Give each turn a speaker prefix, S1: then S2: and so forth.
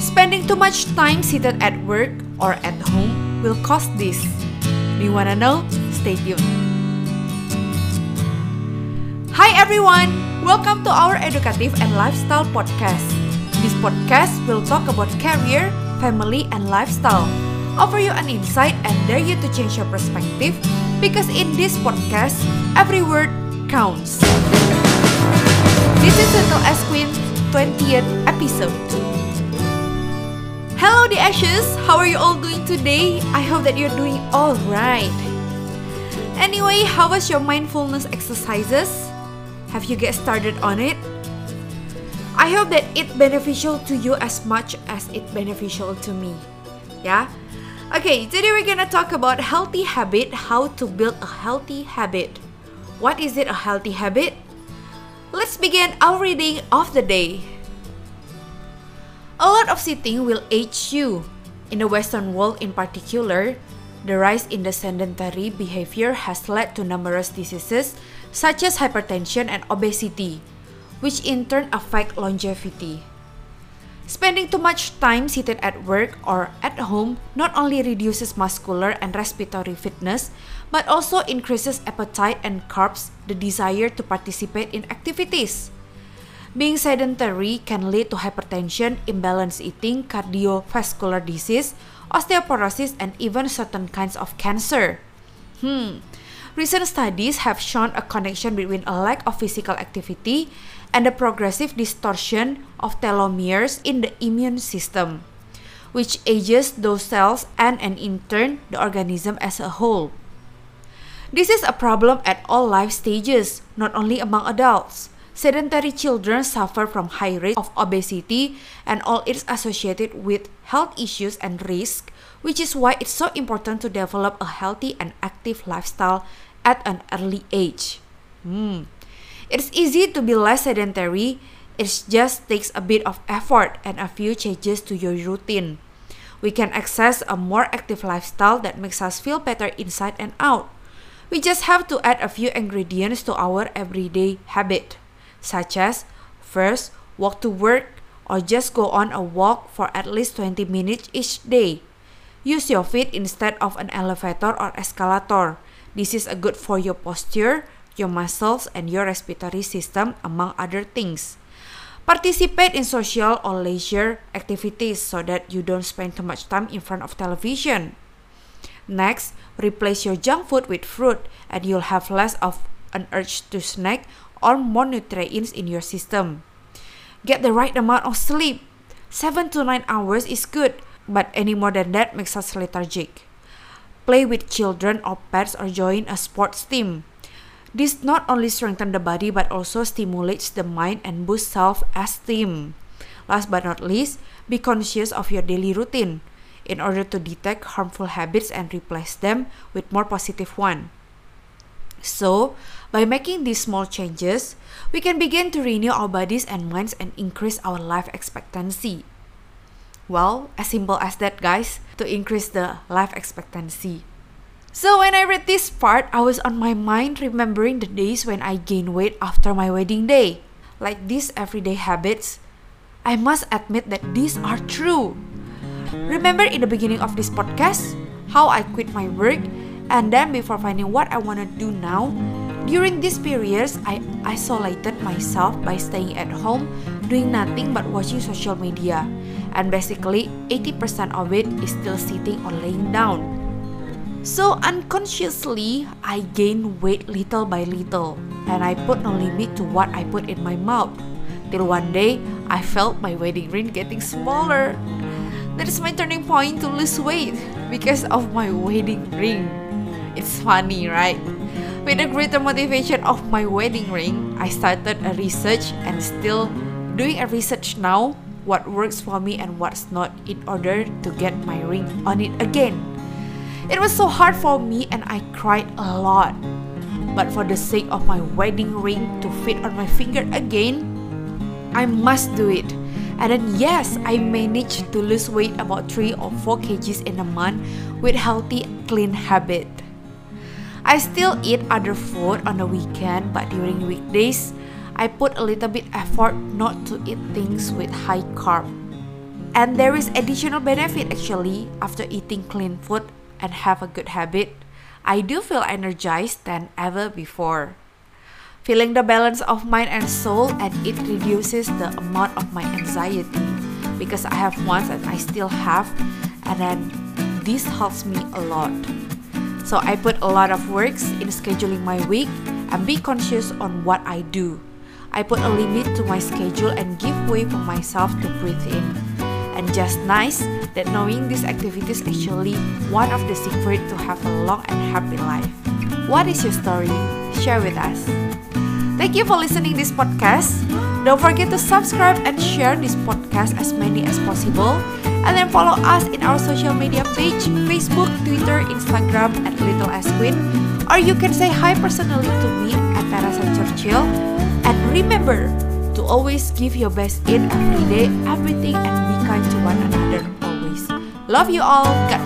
S1: Spending too much time seated at work or at home will cause this. Do you wanna know? Stay tuned. Hi everyone! Welcome to our educative and lifestyle podcast. This podcast will talk about career, family, and lifestyle. Offer you an insight and dare you to change your perspective because in this podcast, every word counts. This is Little S Queen 20th episode. Hello, the Ashes! How are you all doing today? I hope that you're doing all right. Anyway, how was your mindfulness exercises? Have you get started on it? I hope that it beneficial to you as much as it beneficial to me. Yeah? Okay, today we're gonna talk about healthy habit, how to build a healthy habit. What is it a healthy habit? Let's begin our reading of the day. A lot of sitting will age you. In the Western world in particular, the rise in the sedentary behavior has led to numerous diseases such as hypertension and obesity, which in turn affect longevity. Spending too much time seated at work or at home not only reduces muscular and respiratory fitness, but also increases appetite and curbs the desire to participate in activities. Being sedentary can lead to hypertension, imbalanced eating, cardiovascular disease, osteoporosis, and even certain kinds of cancer. Hmm. Recent studies have shown a connection between a lack of physical activity and the progressive distortion of telomeres in the immune system, which ages those cells and, and in turn the organism as a whole. This is a problem at all life stages, not only among adults. Sedentary children suffer from high rate of obesity and all its associated with health issues and risk, which is why it's so important to develop a healthy and active lifestyle at an early age. Hmm. It's easy to be less sedentary, it just takes a bit of effort and a few changes to your routine. We can access a more active lifestyle that makes us feel better inside and out. We just have to add a few ingredients to our everyday habit, such as first, walk to work or just go on a walk for at least 20 minutes each day. Use your feet instead of an elevator or escalator. This is a good for your posture, your muscles, and your respiratory system, among other things. Participate in social or leisure activities so that you don't spend too much time in front of television. Next, replace your junk food with fruit, and you'll have less of an urge to snack or more nutrients in your system. Get the right amount of sleep. 7 to 9 hours is good, but any more than that makes us lethargic. Play with children or pets or join a sports team. This not only strengthens the body but also stimulates the mind and boosts self-esteem. Last but not least, be conscious of your daily routine in order to detect harmful habits and replace them with more positive one. So, by making these small changes, we can begin to renew our bodies and minds and increase our life expectancy. Well, as simple as that, guys, to increase the life expectancy. So, when I read this part, I was on my mind remembering the days when I gained weight after my wedding day. Like these everyday habits, I must admit that these are true. Remember in the beginning of this podcast how I quit my work and then before finding what I want to do now, during these periods I isolated myself by staying at home, doing nothing but watching social media and basically 80% of it is still sitting or laying down. So unconsciously, I gain weight little by little, and I put no limit to what I put in my mouth. Till one day, I felt my wedding ring getting smaller. That is my turning point to lose weight because of my wedding ring. It's funny, right? With the greater motivation of my wedding ring, I started a research and still doing a research now what works for me and what's not in order to get my ring on it again. It was so hard for me and I cried a lot. But for the sake of my wedding ring to fit on my finger again, I must do it. And then yes, I managed to lose weight about 3 or 4 kgs in a month with healthy clean habit. I still eat other food on the weekend, but during weekdays, I put a little bit effort not to eat things with high carb. And there is additional benefit actually after eating clean food and have a good habit. I do feel energized than ever before. Feeling the balance of mind and soul and it reduces the amount of my anxiety because I have once and I still have and then this helps me a lot. So I put a lot of works in scheduling my week and be conscious on what I do. I put a limit to my schedule and give way for myself to breathe in. And just nice that knowing these activities actually one of the secret to have a long and happy life. What is your story? Share with us. Thank you for listening this podcast. Don't forget to subscribe and share this podcast as many as possible. And then follow us in our social media page, Facebook, Twitter, Instagram at Little S Queen. Or you can say hi personally to me at Teresa Churchill. And remember to always give your best in every day, everything, and be kind to one another always. Love you all. God